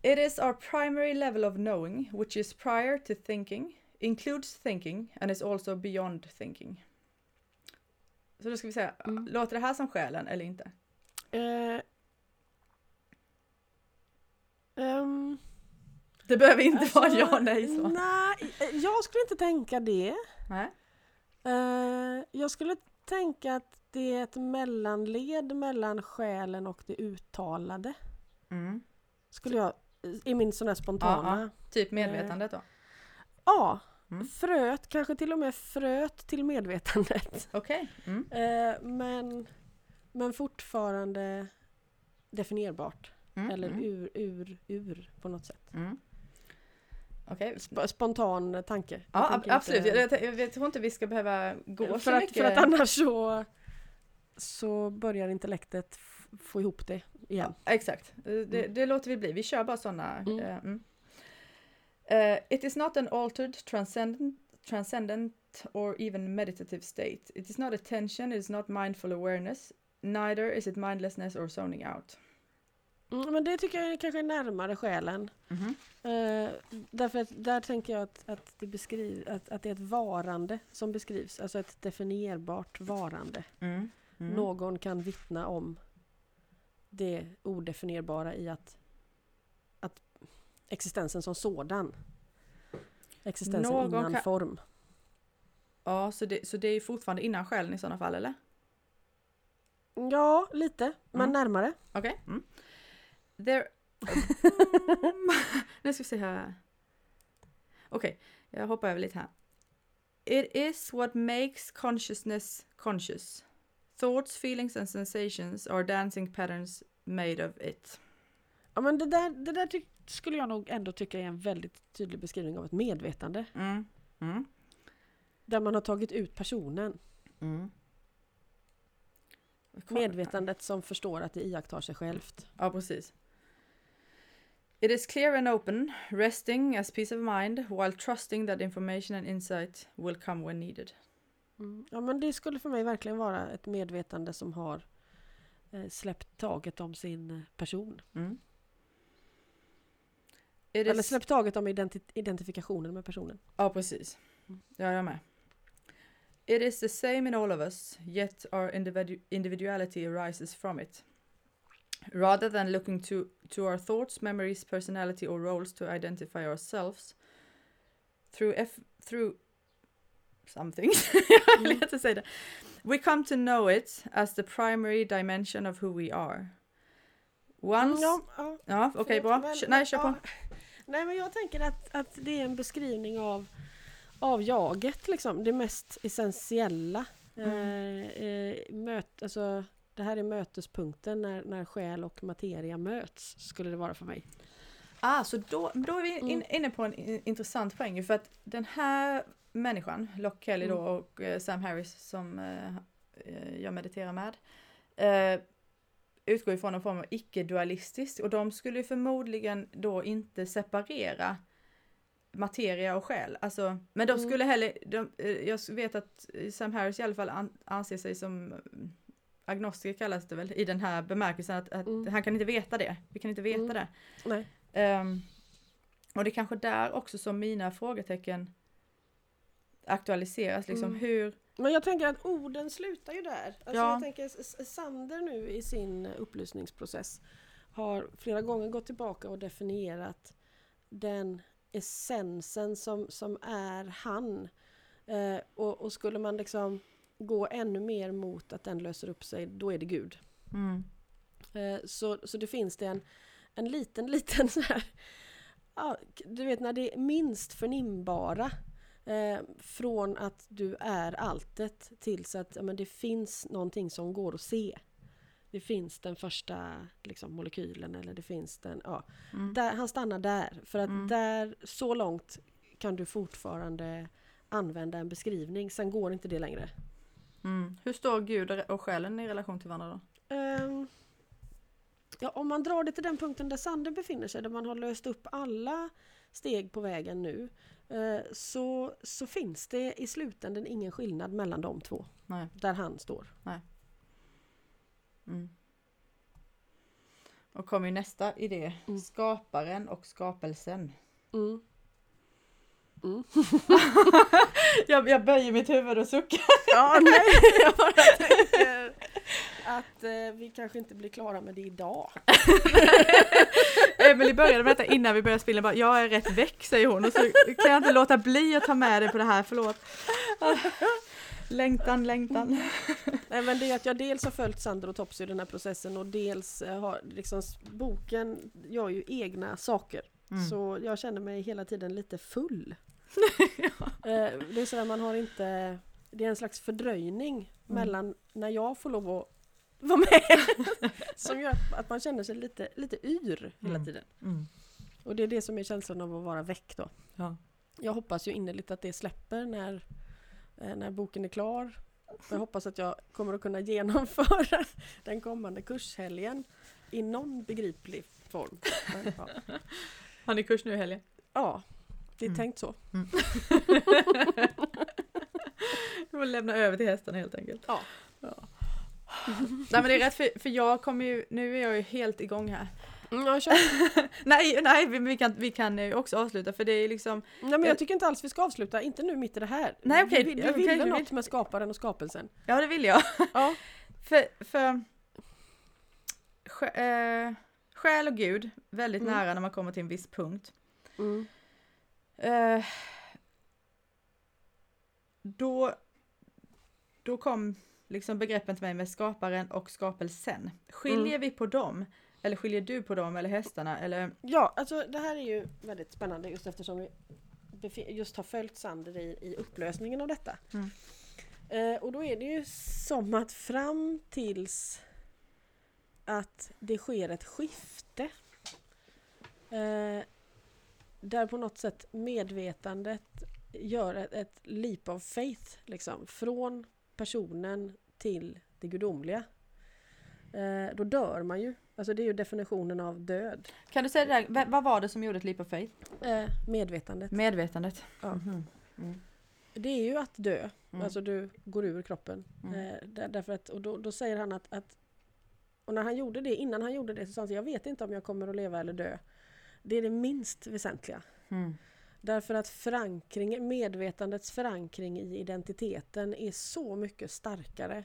It is our primary level of knowing, which is prior to thinking, includes thinking and is also beyond thinking. Så då ska vi säga, Mm. låter det här som själen eller inte? Eh, ehm, Det behöver inte vara alltså, ja nej så. Nej, eh, jag skulle inte tänka det. Nej. Eh, jag skulle tänka att det är ett mellanled mellan själen och det uttalade. Mm. Skulle jag, i min sån där spontana. Typ medvetandet då? Ja, Mm. fröet, kanske till och med fröet till medvetandet. Okej. Mm. Eh, men, men fortfarande definierbart. Mm. Eller mm. ur, ur, ur på något sätt. Mm. Okej. Sp- spontan tanke. Ja, ab- absolut. inte- Jag, jag, jag tror inte vi ska behöva gå för, så att, mycket. för att annars så, så börjar intellektet få ihop det igen. Ja, exakt, Eh, det, Mm. det låter vi bli. Vi kör bara sådana. Mm. eh, mm. Eh, it is not an altered, transcendent, transcendent or even meditative state. It is not attention, it is not mindful awareness. Neither is it mindlessness or zoning out. Mm, men det tycker jag kanske är närmare själen. Mhm. Eh, därför att där tänker jag att, att, det beskriv, att, att det är ett varande som beskrivs. Alltså ett definierbart varande. Mm. Mm. Någon kan vittna om det odefinierbara i att, att existensen som sådan. Existensen Någon innan kan- form. Ja, så det, så det är fortfarande innan själen i sådana fall, eller? Ja, lite, men Mm. närmare. Okej. Mm. There... nu ska vi se här. Okej, jag hoppar över lite här. It is what makes consciousness conscious. Thoughts, feelings and sensations are dancing patterns made of it. Ja, men det där, det där skulle jag nog ändå tycka är en väldigt tydlig beskrivning av ett medvetande. Mm. Mm. Där man har tagit ut personen. Mm. Medvetandet som förstår att det iakttar sig självt. Ja, precis. It is clear and open, resting as peace of mind while trusting that information and insight will come when needed. Mm. Ja, men det skulle för mig verkligen vara ett medvetande som har eh, släppt taget om sin eh, person. Mm. Eller is... släppt taget om identi- identifikationen med personen. Ja, precis. Ja, jag med. It is the same in all of us, yet our individu- individuality arises from it. Rather than looking to, to our thoughts, memories, personality, or roles to identify ourselves through F through something. Mm. inte säga det. We come to know it as the primary dimension of who we are. Once... Ja, ja, Ja, okej, förlåt, bra. men- Nej, kör på. ja. Nej, men jag tänker att, att det är en beskrivning av, av jaget, liksom. det mest essentiella. Mm. Eh, eh, möt, alltså, det här är mötespunkten när, när själ och materia möts, skulle det vara för mig. Ah, så då, då är vi in, Mm. inne på en intressant poäng för att den här människan, Locke Kelly då Mm. och eh, Sam Harris som eh, eh, jag mediterar med, utgår ifrån en form av icke-dualistiskt och de skulle ju förmodligen då inte separera materia och själ. Alltså, men de Mm. skulle heller, de, jag vet att Sam Harris i alla fall an, anser sig som agnostiker kallas det väl i den här bemärkelsen att, att Mm. han kan inte veta det. Vi kan inte veta Mm. det. Ehm, och det är kanske där också som mina frågetecken aktualiseras. Liksom Mm. hur... Men jag tänker att orden slutar ju där. Alltså Ja. Jag tänker Sander nu i sin upplysningsprocess har flera gånger gått tillbaka och definierat den essensen som, som är han. Eh, och, och skulle man liksom gå ännu mer mot att den löser upp sig, då är det Gud. Mm. Eh, så, så det finns det en, en liten, liten så här, ja, du vet när det är minst förnimbara eh, från att du är alltet tills att ja, men det finns någonting som går att se. Det finns den första liksom, molekylen eller det finns den, ja. Mm. Där, han stannar där, för att Mm. där, så långt kan du fortfarande använda en beskrivning, sen går inte det längre. Mm. Hur står Gud och själen i relation till varandra då? Ehm, ja, om man drar det till den punkten där Sander befinner sig, där man har löst upp alla steg på vägen nu, eh, så, så finns det i slutändan ingen skillnad mellan de två, Nej. där han står. Mm. Och kommer nästa idé. Mm. Skaparen och skapelsen. Mm. Mm. jag, jag böjer mitt huvud och suckar. Ja, nej, jag bara tänker att eh, vi kanske inte blir klara med det idag. Emelie började med detta innan vi började spela. Bara, jag är rätt väck säger hon och så kan jag inte låta bli att ta med dig på det här, förlåt. Längtan, längtan. Nej, men det är att jag dels har följt Sander och Topsy i den här processen och dels eh, har liksom boken gör ju egna saker. Mm. Så jag känner mig hela tiden lite full. Eh, Det är sådär man har inte... Det är en slags fördröjning Mm. mellan när jag får lov att vara med som gör att man känner sig lite, lite yr hela Mm. tiden. Mm. Och det är det som är känslan av att vara väck då. Ja. Jag hoppas ju innerligt att det släpper när, eh, när boken är klar. Jag hoppas att jag kommer att kunna genomföra den kommande kurshelgen i någon begriplig form. Men, ja. Har ni kurs nu i helgen? ja, det är Mm. tänkt så. Du får lämna över till hästen helt enkelt. Ja. Nej men det är rätt för, för jag kommer ju, nu är jag ju helt igång här. Mm, jag kör. Nej, nej vi, vi, kan, vi kan ju också avsluta för det är liksom Nej men jag tycker inte alls vi ska avsluta, inte nu mitt i det här. Nej, okej, okej, vi ville du vill- något med skaparen och skapelsen. Ja det vill jag. Ja. För, för sjä- eh, själ och Gud, väldigt Mm. nära när man kommer till en viss punkt. Mm. Eh, då, då kom liksom begreppen till mig med skaparen och skapelsen. Skiljer Mm. vi på dem? Eller skiljer du på dem eller hästarna? Eller? Ja, alltså det här är ju väldigt spännande just eftersom vi just har följt Sander i, i upplösningen av detta. Mm. Eh, och då är det ju som att fram tills att det sker ett skifte eh, där på något sätt medvetandet gör ett, ett leap of faith liksom, från personen till det gudomliga. Eh, då dör man ju. Alltså det är ju definitionen av död. Kan du säga det där, vad var det som gjorde ett leap of faith? Eh, medvetandet. Medvetandet. Ja. Mhm. Mm. Det är ju att dö. Mm. Alltså du går ur kroppen. Mm. Eh, där, därför att, och då, då säger han att, att och när han gjorde det, innan han gjorde det så sa han jag vet inte om jag kommer att leva eller dö. Det är det minst väsentliga. Mm. Därför att förankring, medvetandets förankring i identiteten är så mycket starkare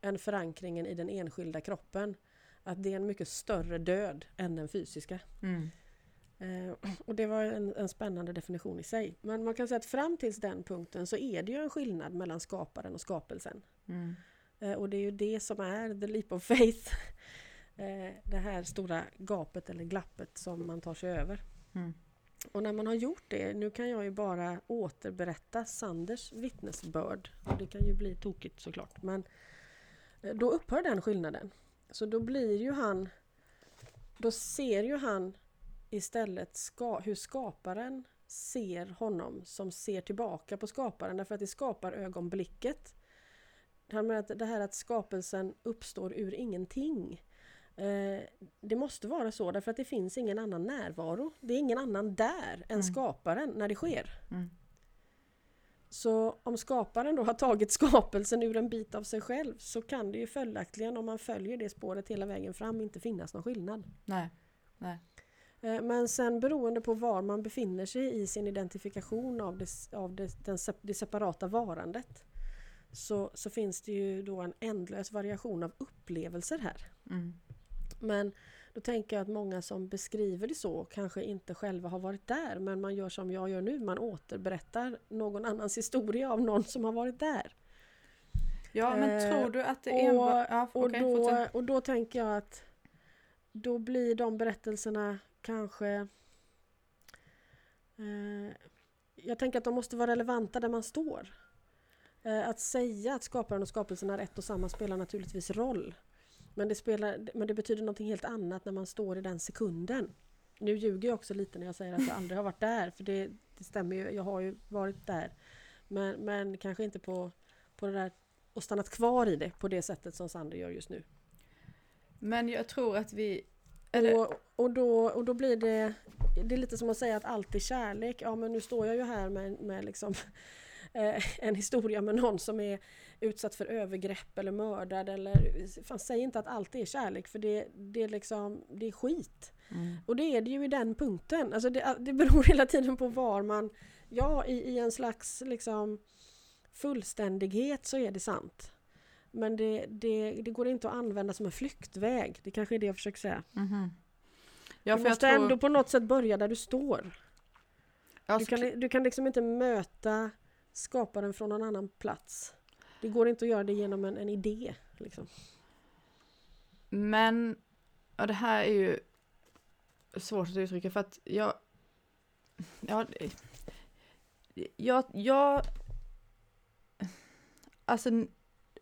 än förankringen i den enskilda kroppen. Att det är en mycket större död än den fysiska. Mm. Eh, och det var en, en spännande definition i sig. Men man kan säga att fram tills den punkten så är det ju en skillnad mellan skaparen och skapelsen. Mm. Eh, och det är ju det som är the leap of faith. Eh, det här stora gapet eller glappet som man tar sig över. Mm. Och när man har gjort det, nu kan jag ju bara återberätta Sanders vittnesbörd. Och det kan ju bli tokigt såklart. Men eh, då upphör den skillnaden. Så då blir ju han... Då ser ju han istället ska, hur skaparen ser honom som ser tillbaka på skaparen. Därför att det skapar ögonblicket. Det här att, det här att skapelsen uppstår ur ingenting. Eh, det måste vara så därför att det finns ingen annan närvaro. Det är ingen annan där än Mm. skaparen när det sker. Mm. Så om skaparen då har tagit skapelsen ur en bit av sig själv så kan det ju följaktligen om man följer det spåret hela vägen fram inte finnas någon skillnad. Nej. Nej. Eh, Men sen beroende på var man befinner sig i sin identifikation av det, av det, den, det separata varandet så, så finns det ju då en ändlös variation av upplevelser här. Mm. Men då tänker jag att många som beskriver det så kanske inte själva har varit där men man gör som jag gör nu, man återberättar någon annans historia av någon som har varit där. Ja men Eh, tror du att det och- enbart... Ja, Och, okej, då, fortsätt. och då tänker jag att då blir de berättelserna kanske... Eh, jag tänker att de måste vara relevanta där man står. Eh, att säga att skaparen och skapelsen är ett och samma spelar naturligtvis roll. Men det, spelar, men det betyder någonting helt annat när man står i den sekunden. Nu ljuger jag också lite när jag säger att jag aldrig har varit där, för det, det stämmer ju, jag har ju varit där. Men, men kanske inte på, på det där och stannat kvar i det på det sättet som Sander gör just nu. Men jag tror att vi... Eller, Och, och, då, och då blir det, det är lite som att säga att allt är kärlek. Ja men nu står jag ju här med, med liksom, eh, en historia med någon som är utsatt för övergrepp eller mördad. Eller, fan, säg inte att allt är kärlek för det, det, är liksom, det är skit. mm. Och det är det ju i den punkten. Alltså det, det beror hela tiden på var man... Ja, i, i en slags liksom fullständighet så är det sant. Men det, det, det går inte att använda som en flyktväg. Det kanske är det jag försöker säga. Mhm. Ja, du måste tror... ändå på något sätt börja där du står. Ja, Du kan, du kan liksom inte möta skaparen från någon annan plats. Det går inte att göra det genom en, en idé. Liksom. Men ja, det här är ju svårt att uttrycka för att jag... Ja, jag, jag... Alltså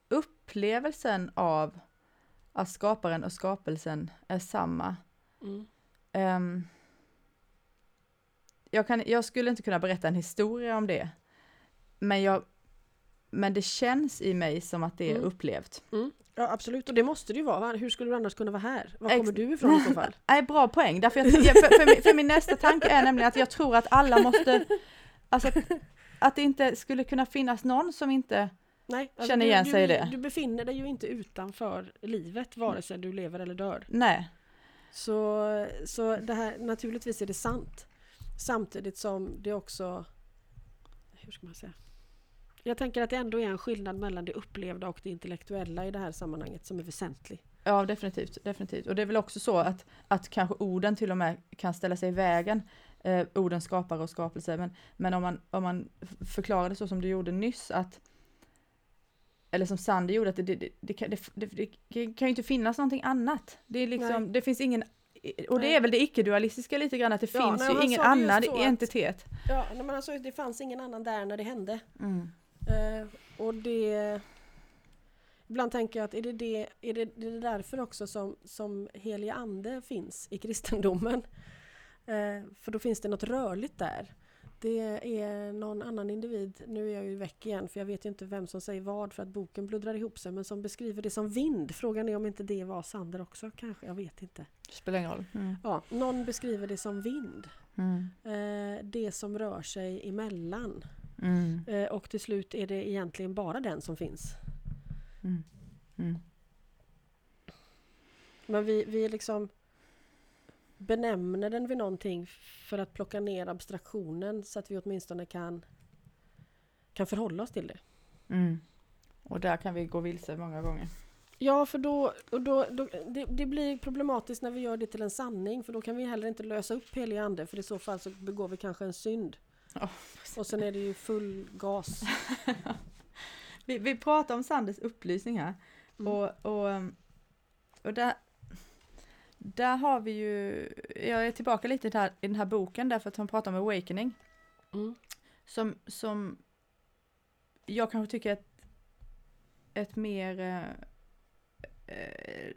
upplevelsen av att skaparen och skapelsen är samma. Mm. ehm, jag, kan, jag skulle inte kunna berätta en historia om det. Men, jag, men det känns i mig som att det är Mm. upplevt. Ja absolut, och det måste det ju vara. va? Hur skulle du annars kunna vara här? Var Ex- kommer du ifrån i så fall? Nej, bra poäng. Därför jag, för, för, min, för min nästa tanke är nämligen att jag tror att alla måste... Alltså att, att det inte skulle kunna finnas någon som inte... Nej, alltså Känner du- igen du, sig i du, det. Du befinner dig ju inte utanför livet vare sig du lever eller dör. Nej. Så, så det här, naturligtvis är det sant. Samtidigt som det också... Hur ska man säga? Jag tänker att det ändå är en skillnad mellan det upplevda och det intellektuella i det här sammanhanget som är väsentlig. Ja, definitivt, definitivt. Och det är väl också så att, att kanske orden till och med kan ställa sig i vägen. eh, orden skapare och skapelse. Men, men om, man, om man förklarar det så som du gjorde nyss, att eller som Sander gjorde, att det, det, det, det, kan- ju inte finnas någonting annat. Det är liksom, Nej. det finns ingen, och det är väl det icke-dualistiska lite grann, att det Ja, finns ju ingen annan så att- entitet. Ja, men alltså, det fanns ingen annan där när det hände. Mm. Eh, och det... Ibland tänker jag att är det, det, är det, det är därför också som, som heliga ande finns i kristendomen. Eh, för då finns det något rörligt där. Det är någon annan individ, nu är jag ju väck igen för jag vet ju inte vem som säger vad för att boken bluddrar ihop sig, men som beskriver det som vind. Frågan är om inte det var Sander också kanske, jag vet inte. Det spelar ingen roll. Mm. Ja, någon beskriver det som vind. Mm. Eh, det som rör sig emellan. Mm. Eh, och till slut är det egentligen bara den som finns. Mm. Mm. Men vi, vi liksom benämner den vid någonting för att plocka ner abstraktionen så att vi åtminstone kan, kan förhålla oss till det. Mm. Och där kan vi gå vilse många gånger. Ja, för då, och då, då det, det blir problematiskt när vi gör det till en sanning för då kan vi heller inte lösa upp helig ande för i så fall så begår vi kanske en synd. Ja. Och sen är det ju full gas. Vi, vi pratar om Sanders upplysning här. Mm. Och, och, och där, där har vi ju, jag är tillbaka lite här, i den här boken därför att hon pratar om awakening. Mm. Som, som jag kanske tycker ett, ett mer eh, eh,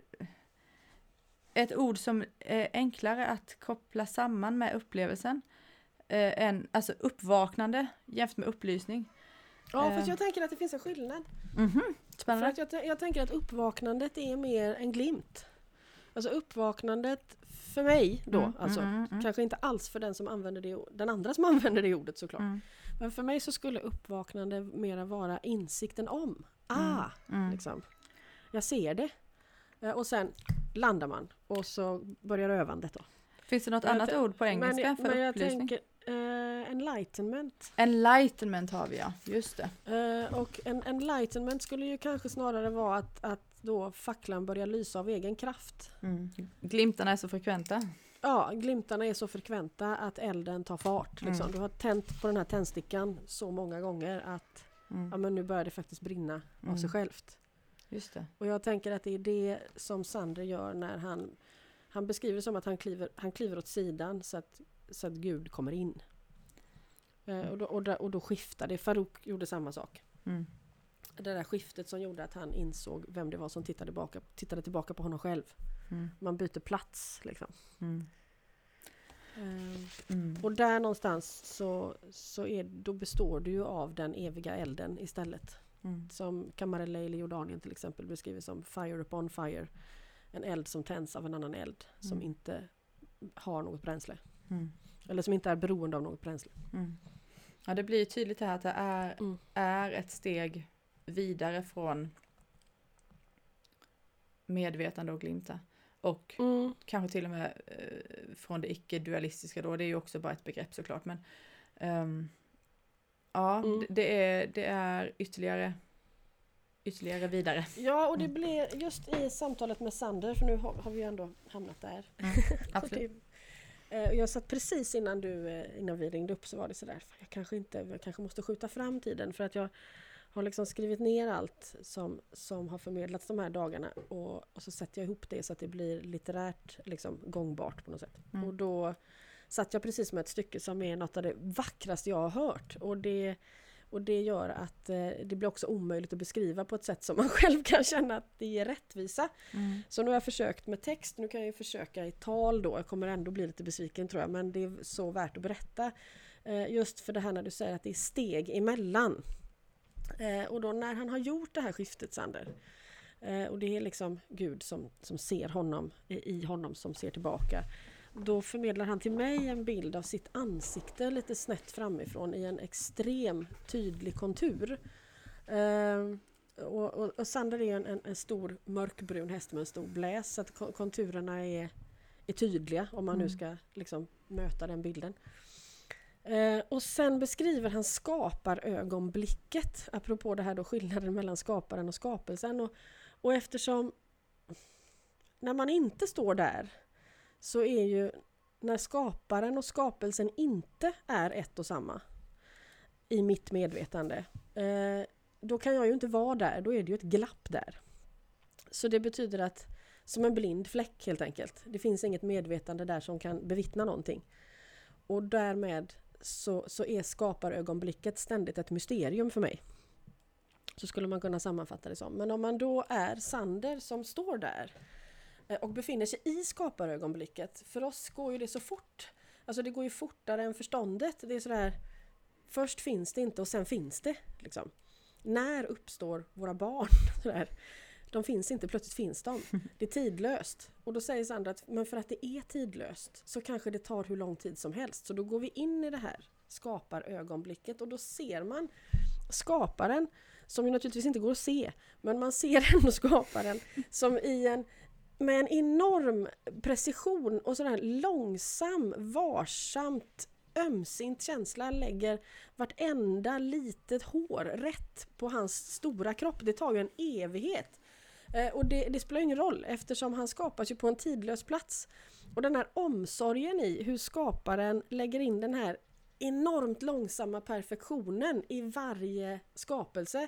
ett ord som är enklare att koppla samman med upplevelsen. Eh, än, alltså uppvaknande jämfört med upplysning. Ja, Eh. fast jag tänker att det finns en skillnad. Mhm, För Spännande. att jag, jag tänker att uppvaknandet är mer en glimt. Alltså uppvaknandet för mig då, Mm, alltså mm, mm, mm. kanske inte alls för den som använder det, den andra som använder det ordet såklart. Mm, Men för mig så skulle uppvaknande mera vara insikten om. Ah, mm. liksom. Jag ser det. Eh, Och sen landar man och så börjar övandet då. Finns det något annat ord på engelska men för men upplysning? tänker eh, enlightenment. Enlightenment har vi ja, just det. Eh, och en enlightenment skulle ju kanske snarare vara att, att då facklan börjar lysa av egen kraft. Mm. Glimtarna är så frekventa. Ja, glimtarna är så frekventa att elden tar fart. Liksom. Mm. Du har tänt på den här tändstickan så många gånger att Mm. ja, men nu börjar det faktiskt brinna av Mm. sig självt. Just det. Och jag tänker att det är det som Sander gör när han Han beskriver det som att han kliver, han kliver åt sidan så att, så att Gud kommer in. Eh, och, då, och, då, och då skiftar det. Farouk gjorde samma sak. Mm. Det där skiftet som gjorde att han insåg vem det var som tittade tillbaka, tittade tillbaka på honom själv. Mm. Man byter plats liksom. Mm. Eh, Mm. och där någonstans så, så är, då består du ju av den eviga elden istället. Mm. Som Kamar i Jordanien till exempel beskriver som Fire upon fire. En eld som tänds av en annan eld som Mm. inte har något bränsle. Mm. Eller som inte är beroende av något bränsle. Mm. Ja, det blir tydligt här att det är, Mm. är ett steg vidare från medvetande och glimta. Och kanske till och med eh, från det icke-dualistiska då, det är ju också bara ett begrepp såklart. Men ehm, ja, Mm. det, det, är, det är ytterligare, ytterligare vidare. Ja, och det Mm. blev just i samtalet med Sander, för nu har, har vi ju ändå hamnat där. Absolut. Och det- eh, och jag satt precis innan, du, eh, innan vi ringde upp så var det sådär, "Fan, jag kanske inte, jag kanske måste skjuta fram tiden för att jag har liksom skrivit ner allt som, som har förmedlats de här dagarna och, och så sätter jag ihop det så att det blir litterärt liksom, gångbart på något sätt. Mm. Och då satt jag precis med ett stycke som är något av det vackraste jag har hört. Och det, och det gör att eh, det blir också omöjligt att beskriva på ett sätt som man själv kan känna att det ger rättvisa. Mm. Så nu har jag försökt med text, nu kan jag ju försöka i tal då. Jag kommer ändå bli lite besviken tror jag, men det är så värt att berätta. Eh, Just för det här när du säger att det är steg emellan. Eh, Och då när han har gjort det här skiftet, Sander, eh, och det är liksom Gud som, som ser honom, i i honom som ser tillbaka. Då förmedlar han till mig en bild av sitt ansikte lite snett framifrån i en extrem tydlig kontur. Eh, och, och, och Sander är en, en, stor mörkbrun häst med en stor bläs så att ko- konturerna är, är tydliga om man nu Mm. ska liksom möta den bilden. Eh, och sen beskriver han skaparögonblicket apropå det här då skillnaden mellan skaparen och skapelsen. Och, och eftersom när man inte står där så är ju när skaparen och skapelsen inte är ett och samma i mitt medvetande, eh, då kan jag ju inte vara där, då är det ju ett glapp där. Så det betyder att, som en blind fläck helt enkelt, det finns inget medvetande där som kan bevittna någonting. Och därmed så, så är skaparögonblicket ständigt ett mysterium för mig. Så skulle man kunna sammanfatta det som. Men om man då är Sander som står där eh, och befinner sig i skaparögonblicket. För oss går ju det så fort. Alltså det går ju fortare än förståndet. Det är sådär Först finns det inte och sen finns det. Liksom. När uppstår våra barn? Sådär. De finns inte, plötsligt finns de. Det är tidlöst. Och då säger Sandra att men för att det är tidlöst så kanske det tar hur lång tid som helst. Så då går vi in i det här skaparögonblicket och då ser man skaparen som ju naturligtvis inte går att se, men man ser ändå skaparen som i en med en enorm precision och sådär långsam, varsamt, ömsint känsla lägger vartenda litet hår rätt på hans stora kropp. Det tar ju en evighet. Eh, och det, det spelar ingen roll eftersom han skapas ju på en tidlös plats. Och den här omsorgen i hur skaparen lägger in den här enormt långsamma perfektionen i varje skapelse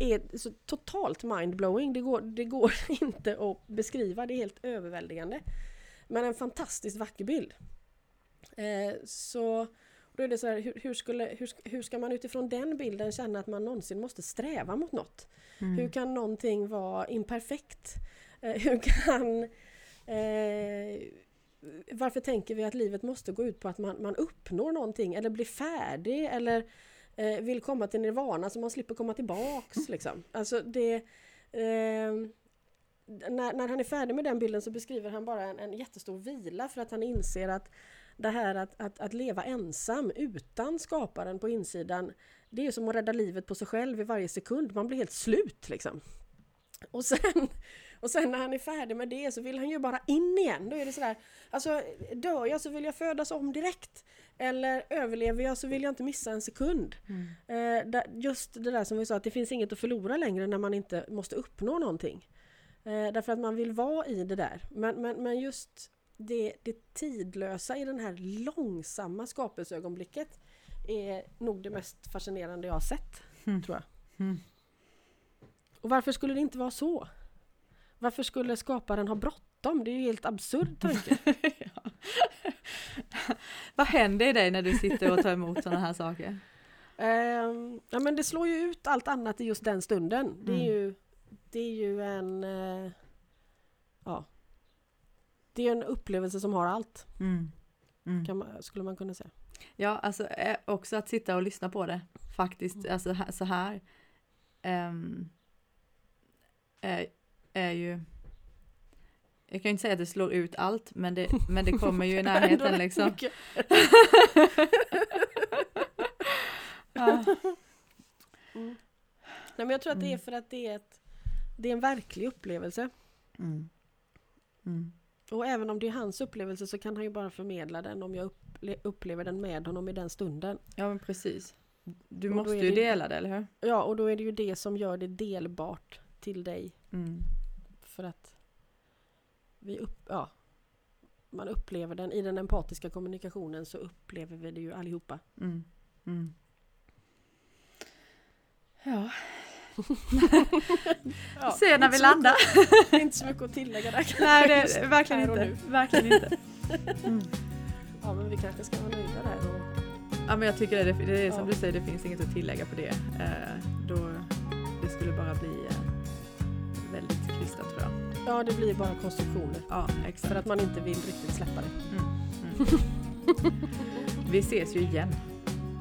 är så totalt mindblowing. Det går, det går inte att beskriva, det är helt överväldigande. Men en fantastiskt vacker bild. Eh, så då är det så här, hur, hur, skulle, hur, hur ska man utifrån den bilden känna att man någonsin måste sträva mot något? Mm. Hur kan någonting vara imperfekt? Eh, hur kan... Eh, varför tänker vi att livet måste gå ut på att man, man uppnår någonting eller blir färdig eller eh, vill komma till nirvana så man slipper komma tillbaks? Liksom. Alltså det... Eh, när, när han är färdig med den bilden så beskriver han bara en, en jättestor vila för att han inser att det här att, att, att leva ensam utan skaparen på insidan det är som att rädda livet på sig själv i varje sekund. Man blir helt slut liksom. Och sen, och sen när han är färdig med det så vill han ju bara in igen. Då är det sådär, alltså dör jag så vill jag födas om direkt. Eller överlever jag så vill jag inte missa en sekund. Mm. Eh, just det där som vi sa, att det finns inget att förlora längre när man inte måste uppnå någonting. Eh, därför att man vill vara i det där. Men, men, men just det, det tidlösa i den här långsamma skapelseögonblicket är nog det mest fascinerande jag har sett, mm. tror jag. Mm. Och varför skulle det inte vara så? Varför skulle skaparen ha bråttom? Det är ju helt absurd tanke. ja. Vad händer i dig när du sitter och tar emot sådana här saker? Um, ja men det slår ju ut allt annat i just den stunden. Det är mm. ju, det är ju en... Uh, ja, det är en upplevelse som har allt. Mm. Mm. Man, skulle man kunna säga. Ja, alltså också att sitta och lyssna på det faktiskt, mm. alltså så här. Um, är, är ju jag kan ju inte säga att det slår ut allt, men det, men det kommer ju i närheten liksom. ja. mm. Nej, men jag tror att det är mm. för att det är, ett, det är en verklig upplevelse. Mm. Mm. Och även om det är hans upplevelse så kan han ju bara förmedla den om jag upplever den med honom i den stunden. Ja men precis. Du och måste ju det, dela det, eller hur? Ja, och då är det ju det som gör det delbart till dig. Mm. För att vi upp, ja, man upplever den i den empatiska kommunikationen så upplever vi det ju allihopa. Mm. Mm. Ja, ja, Se när vi landar. är inte så mycket att tillägga där. Nej, det verkligen inte. Verkligen inte. Mm. Ja, men vi kanske ska vara nöjda där. Och... Ja, men jag tycker det, det är som ja. du säger, det finns inget att tillägga på det. Eh, Ja, det blir bara konstruktioner. Ja, exakt. För att man inte vill riktigt släppa det. Mm. Mm. vi ses ju igen.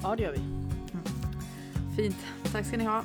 Ja, det gör vi. Mm. Fint. Tack ska ni ha.